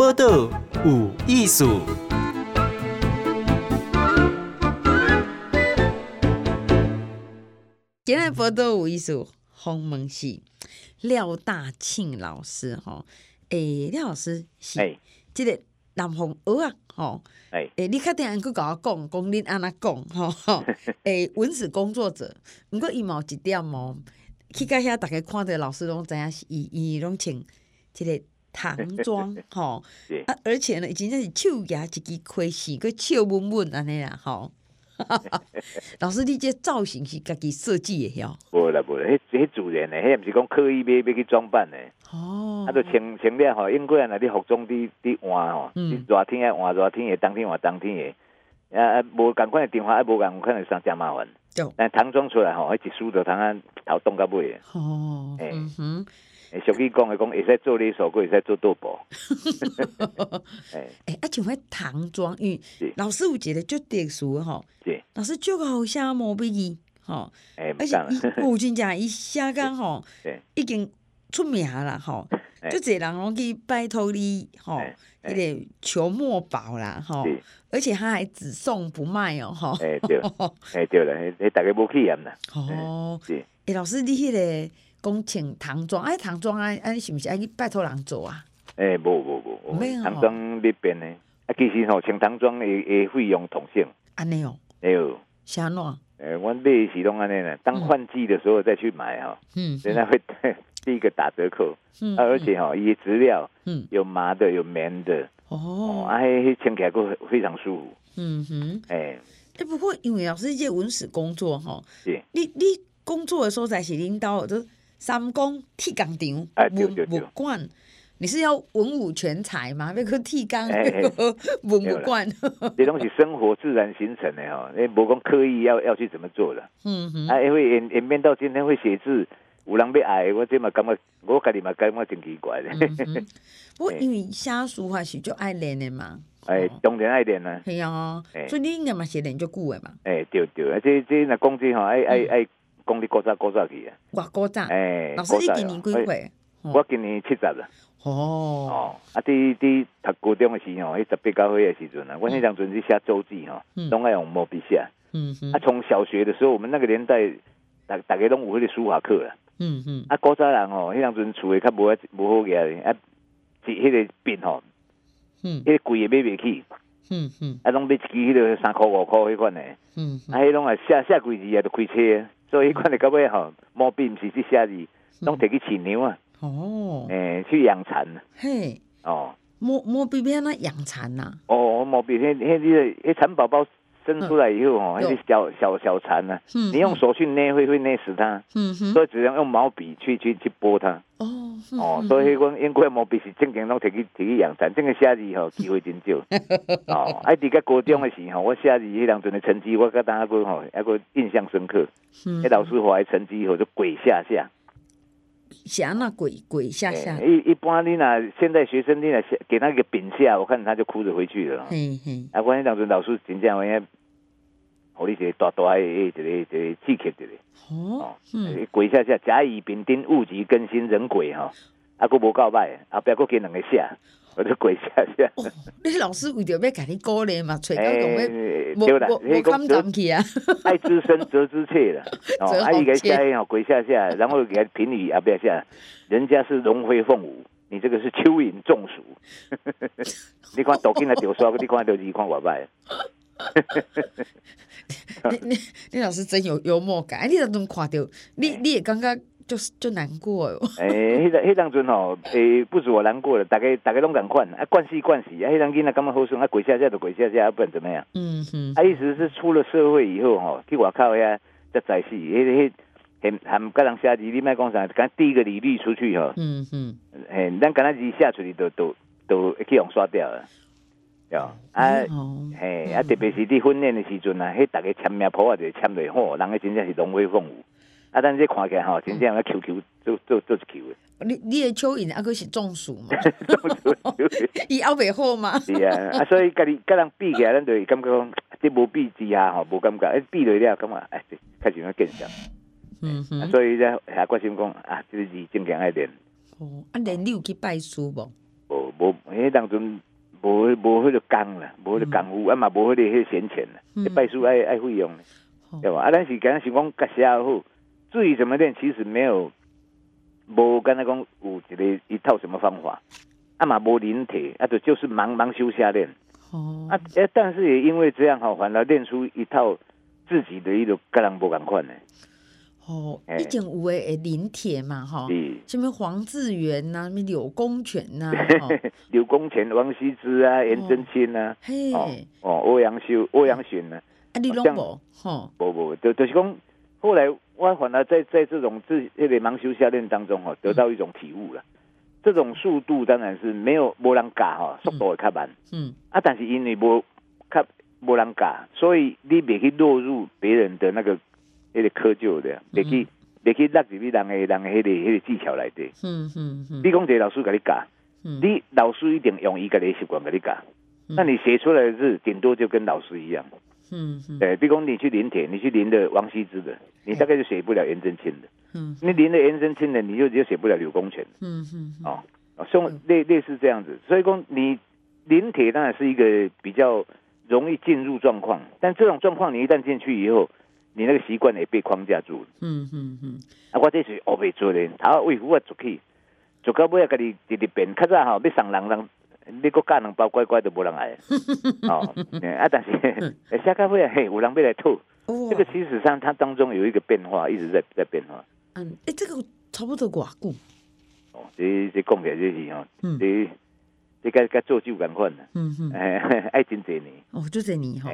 报道有艺术。今日报道有艺术，访问是廖大庆老师吼。诶、欸，廖老师是即个南方鹅啊，吼。诶，你确定还佫甲我讲，讲恁安怎讲吼？诶，文史工作者，毋过伊嘛有一点哦，去到遐，逐个看着老师拢知影是伊，伊拢穿即个唐装 吼。啊，而且呢，真正是手举一支开线，佮笑稳稳安尼啦，吼。老师，你这造型是家己设计的哟？无啦无啦，迄迄自然的，迄毋是讲刻意要要去装扮的。哦，啊，就穿穿了吼，因过啊，你服装伫伫换吼，热天啊换热天的，冬天换冬天的，啊啊，无共款的电话，啊，无共款的衫，真麻烦。但唐装出来吼，迄一梳着通啊头冻到尾的。哦，嗯哼。诶，俗语讲的讲，会使做你手，会使做赌博。哎，哎，啊，像迄唐装，因为老师有一个足特殊的吼，老师足好写毛笔字，吼，而且伊有真正伊写工 吼，已经出名啦，吼，足侪人拢去拜托你，吼，迄个求墨宝啦，吼，而且他还只送不卖哦，吼。哎对，哎对了，诶，大家无去验啦。哦，是。诶，老师，你迄个。讲穿唐装，哎，唐装啊，啊，你是毋是爱去拜托人做啊？诶、欸，无无无，唐装那边呢？啊，其实吼，穿唐装诶诶费用同性。安尼哦。哎呦。啥喏？诶、欸，我买是拢安尼呢，当换季的时候再去买哈。嗯。现在会 第一个打折扣。嗯。啊，而且吼，伊质料，嗯，有麻的，有棉的。哦。啊，迄穿起来佫非常舒服。嗯哼。诶、欸。诶，不过因为老师这文史工作吼，是。你你工作的所在是领导的。三公铁工厂，文物馆，你是要文武全才吗？要去铁工，文物馆，这东西生活自然形成的哈，你不讲刻意要要去怎么做的。嗯哼，啊，因为演演变到今天会写字，有人要爱，我这么感觉，我家己嘛感觉真奇怪的。不过因为写书还是就爱练的嘛。哎，当然爱练啦。系啊，所以你应该嘛写练就久的嘛。哎，对对，啊，这这那工资哈，爱爱爱。讲你古早古早去啊！我，古早！哎，老师你今年几岁？我今年七十了。哦哦，啊，伫伫读高中诶时候，迄十八九岁诶时阵啊，我迄当阵是写周记吼，拢爱用毛笔写。嗯嗯。啊，从小学的时候，我们那个年代，大大家拢有迄个书法课啦。嗯嗯。啊，古早人吼，迄当阵厝诶较无无好个，啊，是迄个笔吼，嗯，迄个贵诶买袂起。嗯嗯。啊，拢买一支迄个三箍五箍迄款诶。嗯。啊，迄拢啊写写几字啊，都开车。所以看你到尾吼，毛笔毋是去写字，拢摕去饲牛啊。哦，诶，去养蚕。嘿，哦，毛毛笔变那养蚕呐？哦，毛笔迄迄个迄蚕宝宝生出来以后哦，那些小小小蚕呢，你用手去捏会会捏死它。所以只能用毛笔去去去拨它。哦。哦，所以讲英国毛笔是正经拢摕去摕去养蚕，这个写字吼 机会真少。哦，啊，伫个高中的时候，我写字迄两阵的成绩，我甲大家讲吼，抑个印象深刻。嗯。迄老师画的成绩吼就鬼下下。写那鬼鬼下下。一一般你那现在学生你若写给那个饼下，我看他就哭着回去了。嗯嗯。啊，我迄当阵老师真正话，互你一个大大诶一个一个刺激的咧。哦。嗯。鬼下下，甲乙丙丁戊己庚辛壬癸吼，啊，佫无够歹，后壁佫加两个下。我就跪下下。哦，你老师为着要给你鼓励嘛，找到讲要无无看淡去啊。爱之深责之切啦。哦，啊，伊个下哦跪下下，然后给他评语啊，不要下，人家是龙飞凤舞，你这个是蚯蚓中暑。你看抖音的丢刷，你看到你看我歹。你你你老师真有幽默感，你怎么看到？你你也感觉。就是就难过哟。诶、欸，迄个迄当阵吼，诶、欸，不止我难过了，大家大家拢共款，啊，惯死惯死，啊，迄当囡仔感觉好耍，啊，跪下下就跪下下，不然怎么样？嗯哼。啊，意思是出了社会以后吼，去外口遐才在世，迄迄很很个人写字，你莫讲啥，刚递个履历出去吼。嗯哼。诶，咱刚才字写出去都都都去用刷掉了，哟。啊，嘿，啊，特别是伫训练的时阵啊，迄大家签名簿啊，就签落好，人个真正是龙飞凤舞。啊！但是这看起来吼，真正啊，Q Q 做做做一球的。你你的蚯蚓啊，阁是中暑嘛？伊后袂好嘛？是啊，啊，所以家己甲人比起来，咱就会感觉讲，这无比之下吼，无感觉。哎，比落了，感觉哎，开始要更强。嗯哼。所以才下决心讲啊，这个字正经爱练。哦，啊，练你有去拜师无？无无迄当中无无迄个工啦，无迄个功夫，啊嘛无迄个迄闲钱啦，嗯、拜师爱爱费用，嗯、对吧？啊，咱是刚刚想讲，甲写好，至于怎么练，其实没有，无敢若讲有一个一套什么方法，啊嘛无临帖，啊就就是盲盲修瞎练，哦，啊，但是也因为这样哈，反而练出一套自己的一个个人不敢换的。哦，以前有诶临帖嘛，哈，什么黄志源呐，什么柳公权呐，柳公权、王羲之啊，颜真卿啊，哦，欧阳修、欧阳询呢，啊，你拢无，哈，不不，就就是讲，后来我反而在在这种自这个盲修瞎练当中哦，得到一种体悟了。这种速度当然是没有没人教哈，速度会较慢，嗯，啊，但是因为无较没人教，所以你别去落入别人的那个。迄个窠臼的，别去别去落入去人诶人诶迄个迄个技巧内底。嗯嗯嗯。你讲这个老师给你教，你老师一定用伊个的习惯给你教。那你写出来的字顶多就跟老师一样。嗯嗯。对，比如讲你去临帖，你去临的王羲之的，你大概就写不了颜真卿的。嗯。你临的颜真卿的，你就就写不了柳公权。嗯嗯。哦，像类类似这样子，所以讲你临帖当然是一个比较容易进入状况，但这种状况你一旦进去以后。你那个习惯也被框架住了。嗯嗯嗯。啊，我这是学未做的，他为父啊做起，做到尾啊，家己直直变。较早吼要送人人，你搁教两包乖乖都无人爱。哦，啊，但是 下到尾啊，嘿，有人要来吐。这个其实上它当中有一个变化，一直在在变化。嗯，哎，这个差不多偌久。哦，这这讲起来就是哦，这。这个该做就赶快的，嗯嗯，哎，爱真侪年，哦，就这年哈，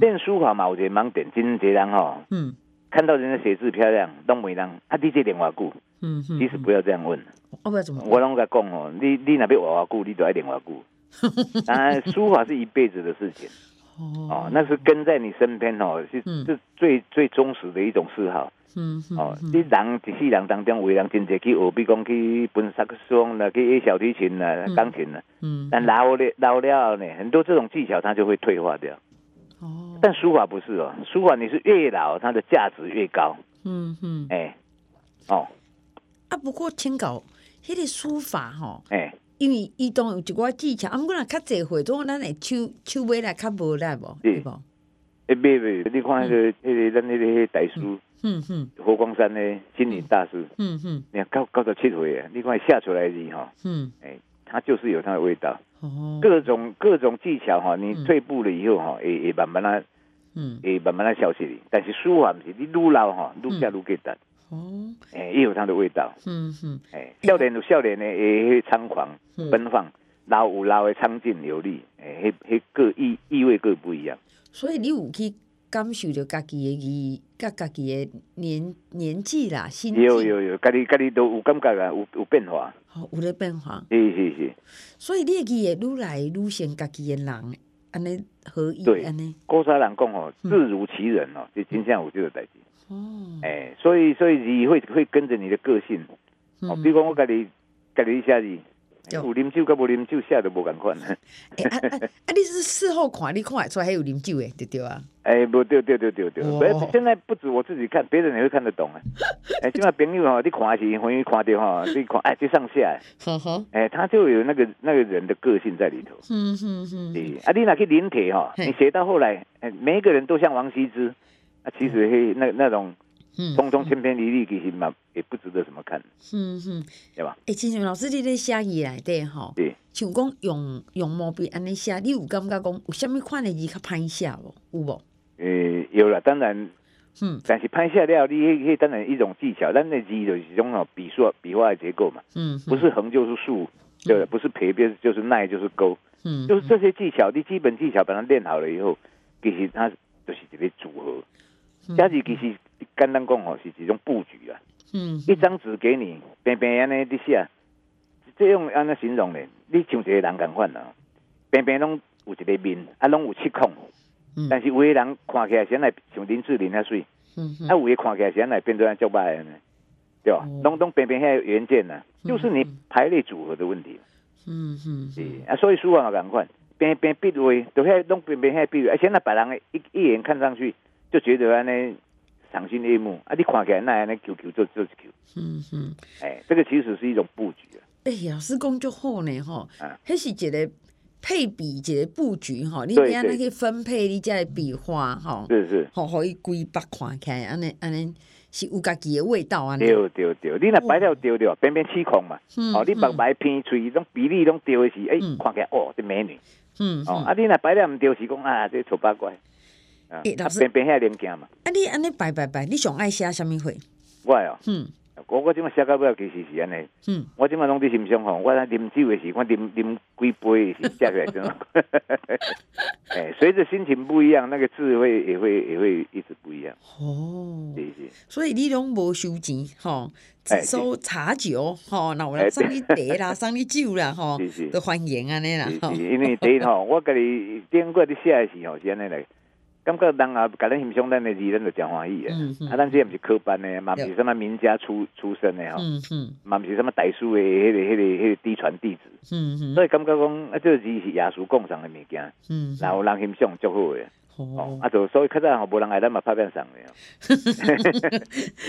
练书法嘛，有一个盲点，真侪人哈，嗯，看到人家写字漂亮，都没人，啊，你这练偌久，嗯嗯，其实不要这样问，我，怎么，我拢甲讲哦，你你那边画偌久，你就爱练偌久，当 然书法是一辈子的事情，哦，那是跟在你身边哦，是是最最忠实的一种嗜好。嗯，哦，你人一世人当中，为人真济去学，比如讲去奔萨克斯风啦，去学小提琴啦、钢琴啦。嗯，但老了老了呢，很多这种技巧它就会退化掉。哦，但书法不是哦，书法你是越老，它的价值越高。嗯嗯，哎，哦，啊，不过听讲，迄个书法吼，哎，因为伊当有一寡技巧，啊，毋过若较济会，总咱会手手尾来较无力无，对不？哎，别别，你看那个迄个咱那个大师。嗯哼，佛光山的心灵大师，嗯哼，你看高高到七岁啊，你看下出来的哈，嗯，哎，他就是有他的味道，哦，各种各种技巧哈，你退步了以后哈，也也慢慢的，嗯，也慢慢的消失的。但是书法毋是，你愈老哈，愈写愈简单，哦，哎，也有它的味道，嗯哼，哎，少年有少年的诶，猖狂奔放，老有老的苍劲有力，哎，迄迄各意意味各不一样。所以你有去。感受着家己的意，甲家己的年年纪啦，心有有有，家己家己都有感觉啊，有有变化，好有咧变化，是是是。所以你记会愈来愈像家己的人，安尼合意安尼。古早人讲哦，字如其人哦，就真正有这个代志。哦，哎，所以所以你会会跟着你的个性，哦，比如讲我家己家己写字。有啉酒，甲无啉酒，写都无共款。啊啊！你是事后看，你看得出来还有啉酒诶，对对啊。哎，不对对对对对，不现在不止我自己看，别人也会看得懂啊。哎，起码朋友哈，你看是容易看到哈，你看哎，就上下。哎，他就有那个那个人的个性在里头。嗯嗯嗯。啊，你那去临帖哈，你写到后来，哎，每一个人都像王羲之，啊，其实嘿，那那种。通通千篇一律，其实嘛也不值得怎么看。嗯嗯，对吧？哎，亲像老师你咧写字来对吼，对，像讲用用毛笔安尼写，你有感觉讲有啥物款的字较歹写无？有无？诶，有了，当然，嗯，但是歹写了，你迄当然一种技巧，咱那字就是一种哦笔数笔画的结构嘛，嗯，不是横就是竖，对，不是撇边就是捺就是勾，嗯，就是这些技巧，你基本技巧把它练好了以后，其实它就是一个组合，写字其实。简单讲吼，是一种布局啊。嗯，一张纸给你，平平安尼的写，这样安尼形容呢？你像一个人共款啊，平平拢有一个面，啊，拢有七孔。嗯，但是有的人看起来先来像林志玲遐水，嗯，啊，有的看起来先来变做像白安尼，对吧？拢拢平平遐原件呐，就是你排列组合的问题。嗯嗯，是啊，所以书法嘛共款，平平笔画，都遐拢平平遐笔画，而且那别人一一眼看上去就觉得安尼。赏心悦目啊！你看起来那样那 Q Q 就就是 Q，嗯嗯，哎，这个其实是一种布局啊。哎，老师工作好呢，吼，还是一个配比，一个布局，吼，你点样那个分配，你再比划，吼，是是，吼，可以规划看起来，安尼安尼是有家己的味道啊。对对对，你那摆了丢掉，边边起空嘛，哦，你白白偏脆，种比例拢丢的是，哎，看起来哦，这美女，嗯，哦，啊，你那摆了唔丢是讲啊，这丑八怪，啊，边边遐零件嘛。啊，你安尼拜拜拜，你上爱写什么货？我哦，嗯。我我即马写到尾，其实是安尼。嗯，我即马拢伫心上吼，我啉酒诶时，我啉啉几杯是写起来就。哎，随着心情不一样，那个字会也会也会一直不一样。哦，是是。所以你拢无收钱吼，只收茶酒吼，那我来送你茶啦，送你酒啦吼，都欢迎安尼啦。因为茶吼，我家己顶过你写诶时候是安尼来。感觉人啊，甲咱欣赏咱的字，咱就真欢喜啊！啊，咱这也不是科班的，嘛不是什么名家出出身的吼，嘛不是什么大师的，迄个、迄个、迄个嫡传弟子。嗯嗯。所以感觉讲啊，这字是耶稣供上的物件。嗯。然后人欣赏足好的。哦。啊，就所以较早吼，无人爱咱嘛拍片送的。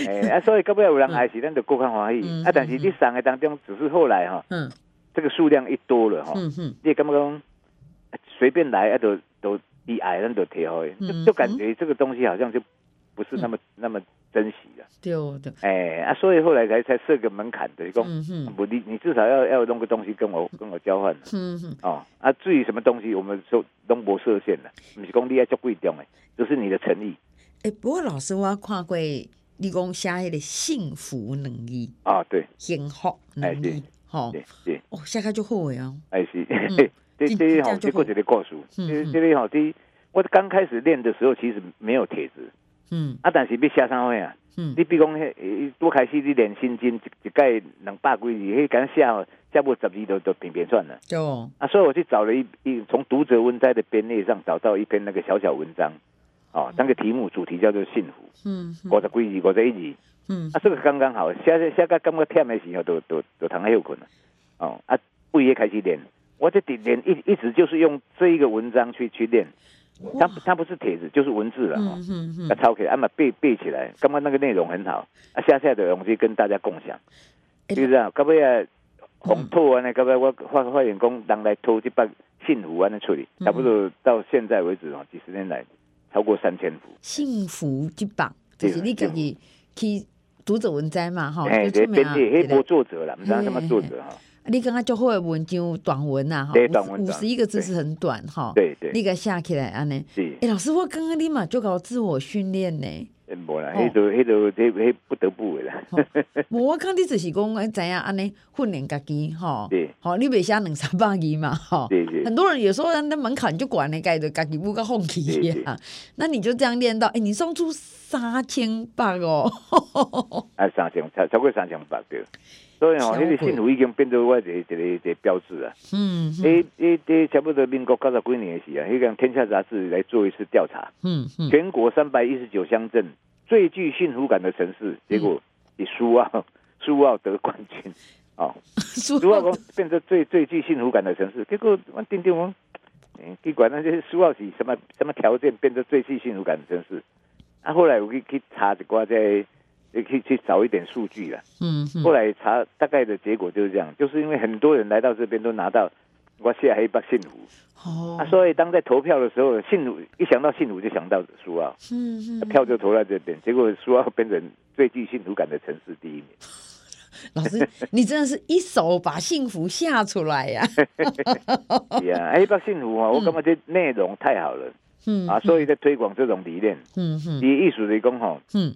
诶，啊，所以到尾有人爱时，咱就更加欢喜。啊，但是你送的当中，只是后来哈，嗯，这个数量一多了哈，嗯你感觉讲随便来啊，都都。低矮人都贴好，就就感觉这个东西好像就不是那么那么珍惜了。对对。哎啊，所以后来才才设个门槛的，讲不你你至少要要弄个东西跟我跟我交换。嗯嗯。哦啊，至于什么东西，我们说都不设限了，不是讲你要做贵重的，就是你的诚意。哎，不过老师我要看过你讲写迄个幸福能力啊，对，幸福能力，哈，对，哦，写开就好啊。哎是。这这吼，这过去的故事，这这里吼，这我刚开始练的时候，其实没有帖子，嗯，啊，但是要写啥货啊？嗯，你比如讲，迄多开始你练心经，一一盖两百几字，迄敢写写不十字都都平平算了。哦，啊，所以我去找了一一从读者文摘的编列上找到一篇那个小小文章，哦，那个题目主题叫做幸福，嗯，五十几字，五十一字，嗯，啊，这个刚刚好，写写个感觉忝的时候，都都都通休困了，哦，啊，不也开始练。我这点点一一直就是用这一个文章去去练，它它不是帖子，就是文字了哈，啊抄起来，啊嘛背背起来，刚刚那个内容很好，啊下下的东西跟大家共享，就是这样，到尾啊，红透啊，那到尾我发发现工，人来偷这把幸福啊，那处理，差不多到现在为止哦，几十年来超过三千幅。幸福之榜就是你自己去读者文摘嘛哈，哎，这编辑黑波作者了，不知道什么作者哈。你刚刚就会文章短文呐，哈，五十一个字是很短哈。对对，你个写起来安尼。是。哎，老师，我刚刚你嘛就搞自我训练呢。无啦，迄都迄都迄迄不得不的啦。我看你就是讲怎样安尼训练家己哈。对。好，你袂写两三百字嘛，哈。对对。很多人有时候那门槛就管那个的，家己不个放弃啊。那你就这样练到，哎，你送出三千八哦。啊，三千超超过三千八对。所以哦，迄个幸福已经变做我一个一个一个标志啊。嗯。诶诶诶，差不多民国九十几年的时啊，迄个《天下杂志》来做一次调查。嗯嗯。全国三百一十九乡镇最具幸福感的城市，结果以苏澳 苏澳得冠军。哦。苏澳讲变成最最具幸福感的城市，结果我丁丁我，嗯，不管那些苏澳是什么什么条件变成最具幸福感的城市。啊，后来我去去查一寡在。也可以去找一点数据了。嗯，后来查大概的结果就是这样，就是因为很多人来到这边都拿到我写黑白幸福。哦。啊，所以当在投票的时候，幸福一想到幸福就想到苏澳。嗯嗯。票就投在这边，结果苏澳变成最具幸福感的城市第一名。老师，你真的是一手把幸福吓出来呀！是啊，黑白幸福啊，我感觉这内容太好了。嗯。啊，所以在推广这种理念。嗯哼。以艺术来讲哈。嗯。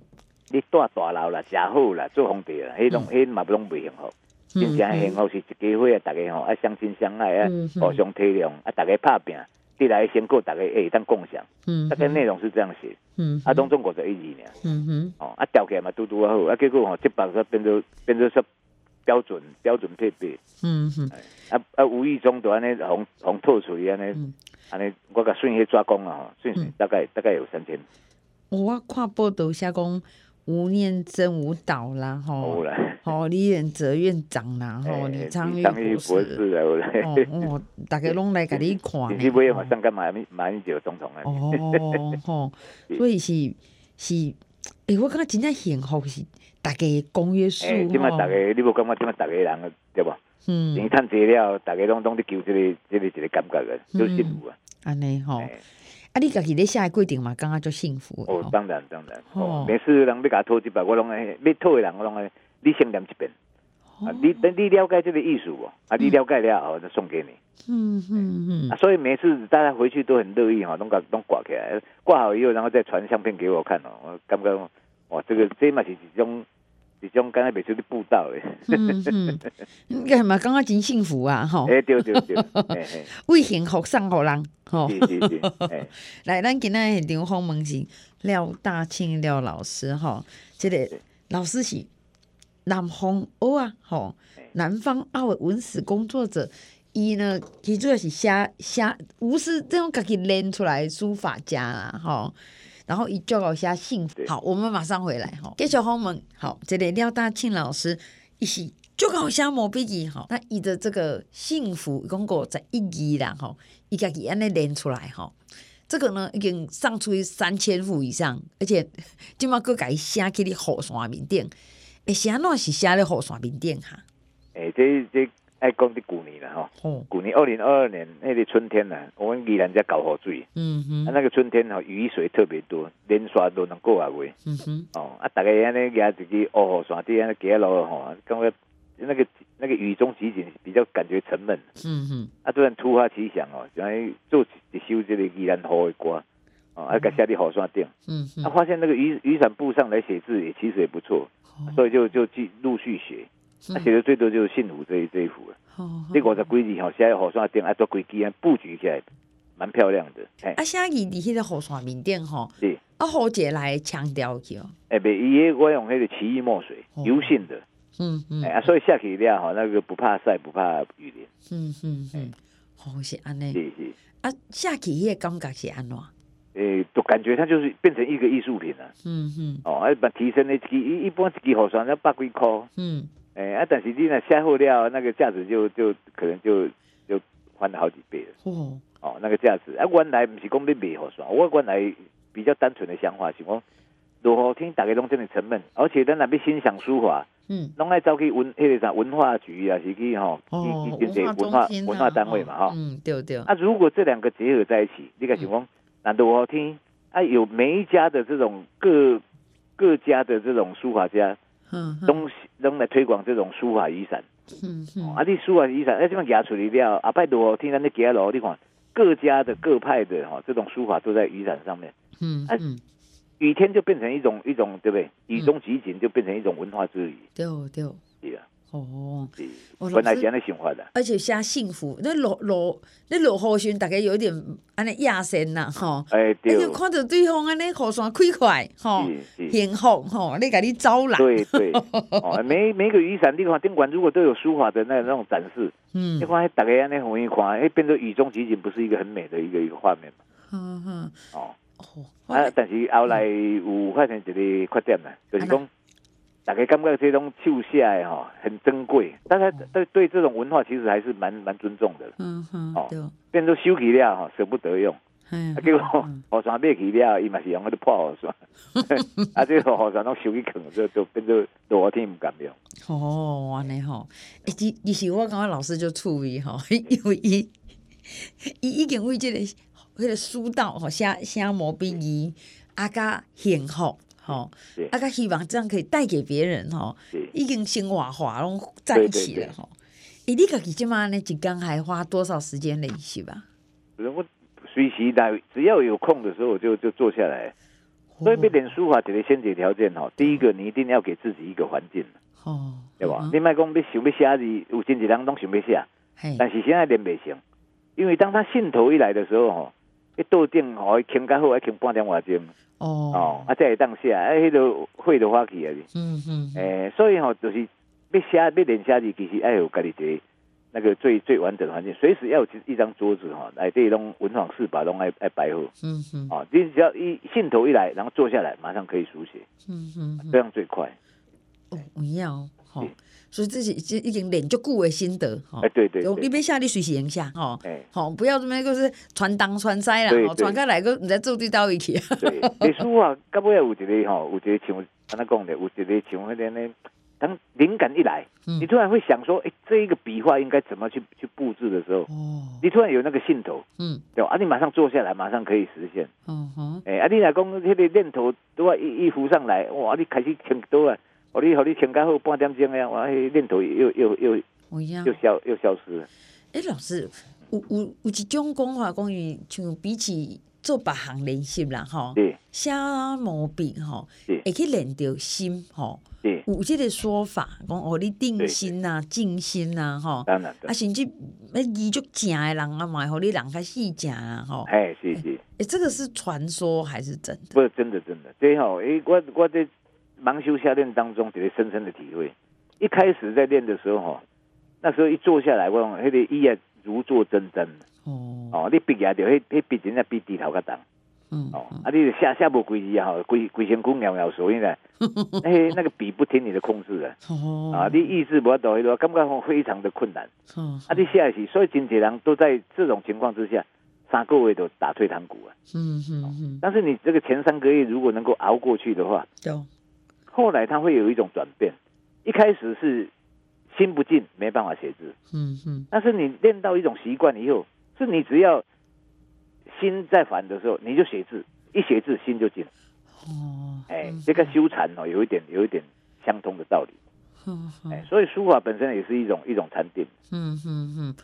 你住大楼啦，食好啦，做皇帝啦，迄种迄嘛拢袂幸福。真正幸福是一家伙啊，大家吼啊相亲相爱啊，互相体谅啊，大家拍拼，得来先过，大家会当共享。嗯大概内容是这样写。啊，当中国就一二年。嗯哼。哦，啊，调起来嘛，拄拄啊好，啊，结果吼，即把煞变做变做说标准标准配备。嗯哼。啊啊，无意中就安尼红红透出去安尼，安尼我甲顺序抓工啊，顺序大概大概有三千。我看报道写讲。吴念真舞蹈啦，吼，吼李远哲院长啦，吼李昌钰博士，哦，大家拢来给你看。你不会马上干嘛马英九总统啊？哦，吼，所以是是，诶，我感觉真正幸福是大家公约数。诶，今麦大家，你无感觉今麦大家人对不？嗯，你趁资料，大家拢拢在求这个这个这个感觉嘅，就幸福啊。安尼吼，啊，你家己咧写诶规定嘛，感觉就幸福。哦，当然当然。哦，每次人要甲我讨一百，我拢爱要讨的人，我拢爱你先念一遍。啊，你等你了解这个艺术哦，啊，你了解了后就送给你。嗯嗯嗯。啊，所以每次大家回去都很乐意哈，拢甲拢挂起来，挂好以后，然后再传相片给我看哦。我感觉哇，这个这嘛是一种一种刚才每次的步道诶。嗯嗯。应该嘛，感觉真幸福啊，吼。哎，对对对。为幸福送互人，吼。是。来，咱今仔现场访问是廖大庆廖老师，吼，这个老师是。南方欧啊，吼，南方澳的文史工作者，伊呢，其实主要是写写，不是这种家己练出来的书法家啦，吼。然后伊就搞写幸福。好，我们马上回来，吼。继续访问，好，这个廖大庆老师，伊是就搞写毛笔字，吼。那伊的这个幸福，讲过在一字啦，吼，伊家己安尼练出来，吼。这个呢，已经上出去三千户以上，而且 今嘛搁改写起哩后山面顶。诶，写那是写咧雨伞面顶哈。诶，这这爱讲的旧年了哈。哦。旧年二零二二年那个春天呢，我们宜兰在搞雨水。嗯哼。啊，那个春天吼，雨水特别多，连刷都能过啊位。嗯哼。哦，啊，大家安尼家自己雨伞底安尼行落吼，感觉那个那个雨中集锦比较感觉沉闷。嗯哼。啊，突然突发奇想哦，想来做一首这个宜兰雨的歌。哦，啊，个下地雨伞顶。嗯哼。啊，发现那个雨雨伞布上来写字也其实也不错。所以就就继陆续写，他写的最多就是幸福这一这一幅了。这个我的规矩哈，现在好像电爱做规矩啊，布局起来蛮漂亮的。哎，啊，写字在那个雨伞面顶哈，是啊，好姐来强调去哦。哎，别伊我用那个奇异墨水，油性的。嗯嗯。啊，所以下起来哈，那个不怕晒，不怕雨淋。嗯嗯嗯，好是安尼。是是。啊，下起来感觉是安怎？诶，都感觉它就是变成一个艺术品了。嗯嗯。哦，啊，把提升的一一一般一支雨伞要百几块。嗯。诶，啊，但是你那下好了，那个价值就就可能就就翻了好几倍了。哦。哦，那个价值啊，原来不是讲你卖雨伞，我原来比较单纯的想法是讲，落雨天大家拢这么沉闷，而且咱那边欣赏书法，嗯，拢爱走去文迄个啥文化局啊，是去吼，哦，文化文化单位嘛，哈。嗯，对对。啊，如果这两个结合在一起，你敢想讲？难得我听啊，有每一家的这种各各家的这种书法家，嗯，东西都来推广这种书法雨伞，嗯嗯，啊，你书法雨伞，哎，这样压出来了，啊，拜托，听咱那几楼，你看各家的各派的哈，这种书法都在雨伞上面，嗯嗯，雨天就变成一种一种，对不对？雨中集锦就变成一种文化之旅，对对，对啊。哦，本来这样的想法的，而且写幸福，那落落那落雨时，大概有一点安尼亚森呐，吼，哎，对，就看到对方安尼雨伞开快，哈，幸福，吼，你给你招揽，对对，哦，每每个雨伞地方宾馆如果都有书法的那那种展示，嗯，你看大概安尼容易看，哎，变成雨中集锦，不是一个很美的一个一个画面嘛，嗯嗯，哦，啊，但是后来有发现一个缺点呢，就是讲。大家感觉这种手写的哈很珍贵，大家对对这种文化其实还是蛮蛮尊重的。嗯哼，哦，变做收起了哈，舍不得用。嗯，结果雨伞买起了，伊嘛是用嗰啲破雨伞。啊，这个雨伞拢收起去，就就变做落雨天唔敢用。哦，安尼吼，以前以前我感觉老师就趣味吼，因为伊 伊已经为这个迄个书道吼写写毛笔字，啊加幸福。吼，啊，较希望这样可以带给别人吼，已经生活化拢在一起了吼。诶，你家己即马呢，一天还花多少时间练习吧？我随时来，只要有空的时候我就就坐下来。所以，要练书法，一个先决条件吼，第一个你一定要给自己一个环境，哦，对吧？你莫讲你想要写字，有真济人拢想要写，但是现在练袂成，因为当他兴头一来的时候吼，一桌顶吼，倾较好，还倾半点外钟。哦。哦，啊，这会当写，啊，迄个会都发起啊，嗯嗯，诶，所以吼，就是要写要练写字，其实爱有家己一个那个最最完整的环境，随时要有一张桌子哈，来这种文房四宝拢爱爱摆好，嗯嗯，哦，你只要一信头一来，然后坐下来，马上可以书写，嗯嗯，这样最快。哦，不要，好。所以自己已经已经练足久的心得，哈，哎对对，你别下你随时影下，哦，哎，好，不要这么就是传东传西啦，传开来个唔知做对到位去。对，书啊，到尾有一个吼，有一个像安怎讲的，有一个像迄个呢，当灵感一来，嗯、你突然会想说，哎，这一个笔画应该怎么去去布置的时候，哦、你突然有那个兴头，嗯，对吧？啊，你马上坐下来，马上可以实现。嗯哼，哎，啊，你来讲，那个念头都要一一浮上来，哇，你开始想多啊，我你和你请假后半点钟呀，哇，念头又又又又消又消失了。哎，老师，有有有一种讲法，关于像比起。做别项练习啦，吼，写毛笔吼，会去练到心，吼，有这个说法，讲哦，你定心呐，静心呐，吼，啊，甚至那字足正的人啊，嘛，互你人较细正啊，吼，哎，是是，哎，这个是传说还是真的？不是真的，真的，对吼，哎，我我在盲修瞎练当中，得深深的体会。一开始在练的时候，吼，那时候一坐下来，我讲，那个意啊，如坐针毡。哦，哦，你笔也着，迄迄笔真正比低头较重。嗯，哦，啊，你下下无规矩啊，吼，规规身躯摇摇所以呢，哎，那个笔不听你的控制的。哦，啊，你意志无到迄落，感觉非常的困难。哦，啊，你写的是，所以真济人都在这种情况之下，三个月都打退堂鼓啊。嗯嗯嗯。但是你这个前三个月如果能够熬过去的话，有。后来他会有一种转变，一开始是心不静，没办法写字。嗯嗯。但是你练到一种习惯以后。是你只要心在烦的时候，你就写字，一写字心就静。哦，哎，这个修禅哦，有一点有一点相通的道理。嗯，哎，所以书法本身也是一种一种禅定。嗯嗯嗯，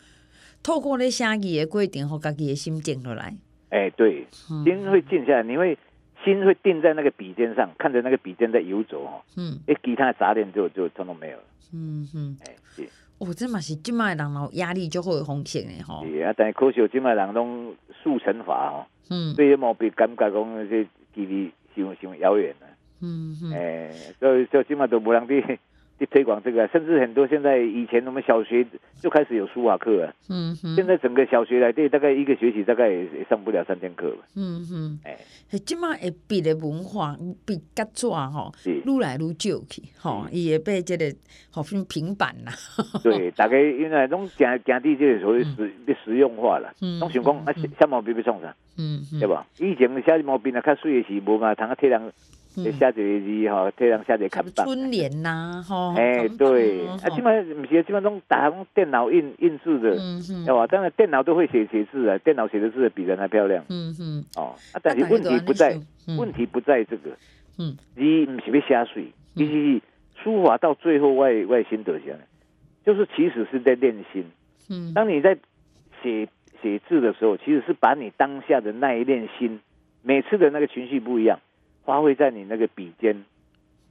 透过那写字的过程，和自己的心静下来。哎，对，心会静下来，你会心会定在那个笔尖上，看着那个笔尖在游走哦。嗯，一其他的杂念就就通通没有了。嗯哼，哎，是。哦，这嘛是今麦人老，压力就会有风险的吼。是啊，但是可惜今麦人拢速成法哦。嗯。对于毛笔感觉讲，这距离想想遥远了。嗯哼。哎，所以所以今麦都无人滴。推广这个，甚至很多现在以前我们小学就开始有书法课了。嗯哼。现在整个小学来对，大概一个学期大概也上不了三天课吧。嗯哼。哎，即马会笔的文化，笔甲纸吼，愈来愈少去，吼，伊会被这个好像平板啦。对，大概因为拢行行地这个属于实实用化了。嗯。拢想讲啊，写毛笔要创啥？嗯。对吧？以前写毛笔啊，较水的是无嘛，通啊贴人。写一个字哈，这样写一个看板。春联呐，哈。哎，对，啊，基本上不是，基本上打用电脑印印制的，对吧？当然电脑都会写写字啊，电脑写的字比人还漂亮。嗯嗯。哦，啊，但是问题不在，问题不在这个。嗯。你不是要写水，其实书法到最后外外心得下来，就是其实是在练心。嗯。当你在写写字的时候，其实是把你当下的那一念心，每次的那个情绪不一样。发挥在你那个笔尖，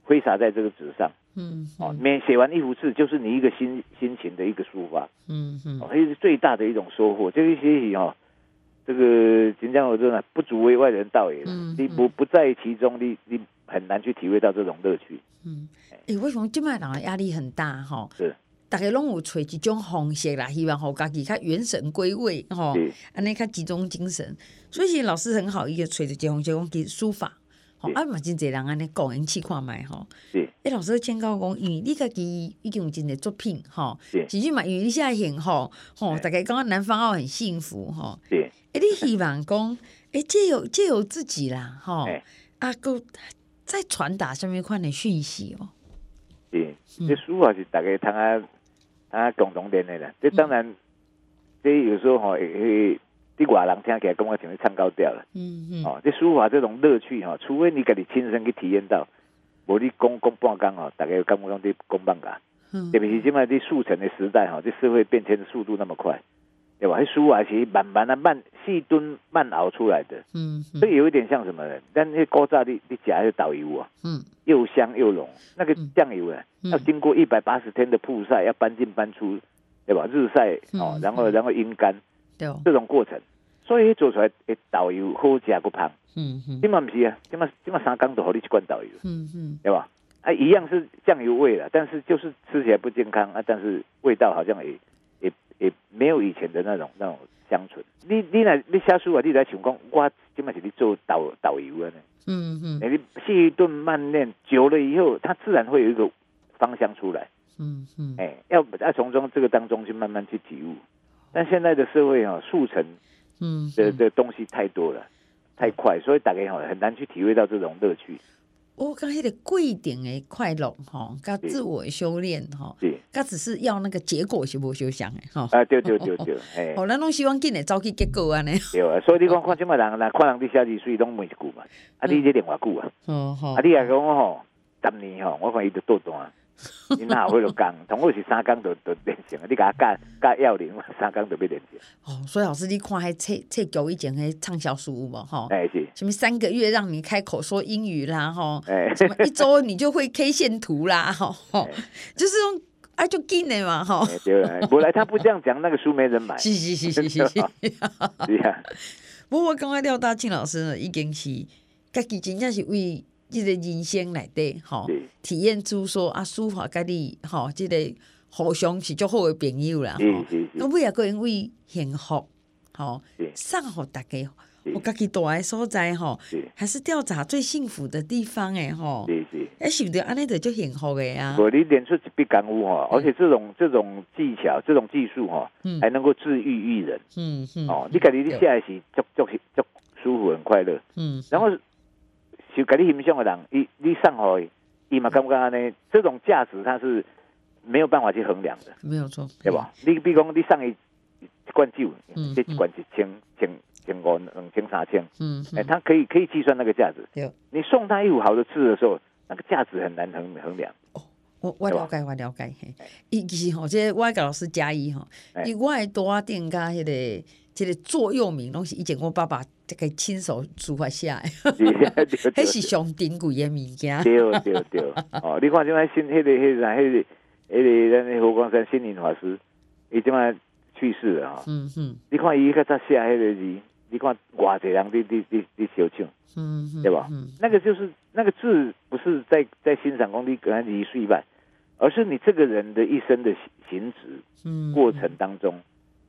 挥洒在这个纸上，嗯，哦，每写完一幅字，就是你一个心心情的一个抒发，嗯嗯，这是最大的一种收获。这个学习哦，这个锦江我真的不足为外人道也，嗯，你不不在其中，你你很难去体会到这种乐趣。嗯，哎，为什么这么人的压力很大？哈，是，大家拢有找一种方式啦，希望好家己较元神归位，吼，安尼较集中精神。所以老师很好，伊个找一种就讲给书法。吼啊，嘛真侪人安尼讲，因试看卖吼。是。诶，老师请教讲，因为你家己已经有真侪作品吼。是。其实嘛，因为你现在幸福吼，大概刚刚南方澳很幸福吼。是。诶，你希望讲，诶，借由借由自己啦，吼，啊，搁再传达什么款的讯息哦。是。这书法是大家通啊，通啊共同点的啦。这当然，这有时候吼会。你外人听起来，跟我像是唱高调了。嗯嗯。哦，这书法这种乐趣哈，除非你自己亲身去体验到，无你讲讲半工哦，大概有感觉讲你讲半个。嗯。特别是现在这速成的时代哈，这社会变迁的速度那么快，对吧？这书法是慢慢的慢细蹲慢熬出来的。嗯。所以有一点像什么呢？但那古早你你加的导游啊，嗯，又香又浓，那个酱油啊，要经过一百八十天的曝晒，要搬进搬出，对吧？日晒哦，然后然后阴干。这种过程，所以做出来的导游好吃不胖。嗯嗯，今嘛不是啊，今嘛今嘛三缸都好你去灌导游。嗯嗯，对吧？啊，一样是酱油味了，但是就是吃起来不健康啊，但是味道好像也也也没有以前的那种那种香醇。你你来你下书啊，你来想讲，我今嘛是你做导导游啊呢。嗯嗯，你细炖慢练久了以后，它自然会有一个芳香出来。嗯嗯，哎，要要从中这个当中去慢慢去体悟。但现在的社会啊，速成，嗯，的的东西太多了，太快，所以大家哈很难去体会到这种乐趣。我讲迄个规定的快乐吼，甲自我修炼吼，甲只是要那个结果是无相像的吼。啊，对对对对，哎，哦，咱拢希望紧诶，早去结果安尼。对啊，所以你讲看即卖人，人看人伫写字，所以拢问一句嘛。啊，你这念偌久啊？哦好。啊，你也讲我吼，十年吼，我看伊就倒弹。你哪会落讲？同我是三工就就练成，你甲教教要领，三工就要练成。哦，所以老师，你看迄册册旧以前迄畅销书有无？吼，哎是。什么三个月让你开口说英语啦？吼，哎，什么一周你就会 K 线图啦？吼，就是用啊就紧的嘛？吼，对啦，本来他不这样讲，那个书没人买。是是是是是是。是啊。不过我感觉廖大庆老师呢，已经是家己真正是为。即个人生内底，吼，体验出说啊，书法家己，吼，即个互相是足好诶朋友啦，吼。咁尾也个因为幸福，吼，送互大家，我家己住诶所在，吼，还是调查最幸福的地方诶，吼。是是，哎，想着安尼就足幸福诶啊。我你练出一笔感悟吼，而且这种这种技巧，这种技术吼，还能够治愈愈人。嗯嗯。哦，你家己你写诶是足足足舒服，很快乐。嗯。然后。就给你欣赏的人，你你上回，伊嘛感觉安尼，这种价值它是没有办法去衡量的，没有错，对吧？你比如讲，你上一一罐酒，这一罐一千千千五两千三千，嗯，哎，它可以可以计算那个价值。有，你送他一壶好的字的时候，那个价值很难衡衡量。哦，我我了解，我了解。伊其实吼，这我爱甲老师加一吼，伊我爱多点加迄个。这个座右铭拢是以前我爸爸这个亲手书法写的，迄 是上珍贵的物件。对对对，哦，你看这摆新迄个迄个迄个迄个咱那佛光山心灵法师，伊即摆去世了啊。嗯嗯，你看伊个他写迄个字，你看偌济人伫伫伫伫烧唱，嗯对吧？嗯，那个就是那个字，不是在在欣赏功力，可能一岁半，而是你这个人的一生的行止过程当中。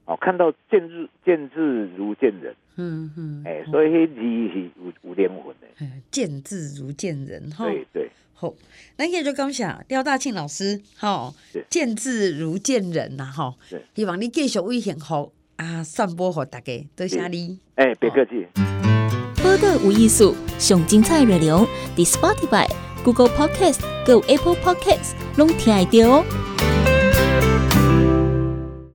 哦，看到见字见字如见人，嗯嗯，哎、欸，所以迄字是有有灵魂的。见字如见人，哈，对对。好，那也就感谢廖大庆老师，哈，见字如见人呐，哈，希望你继续为幸福啊，散播给大家，多谢你。哎、欸，别客气。播客无艺术，上精彩内容，The Spotify、Google Podcast、Go Apple Podcasts，拢听得到哦。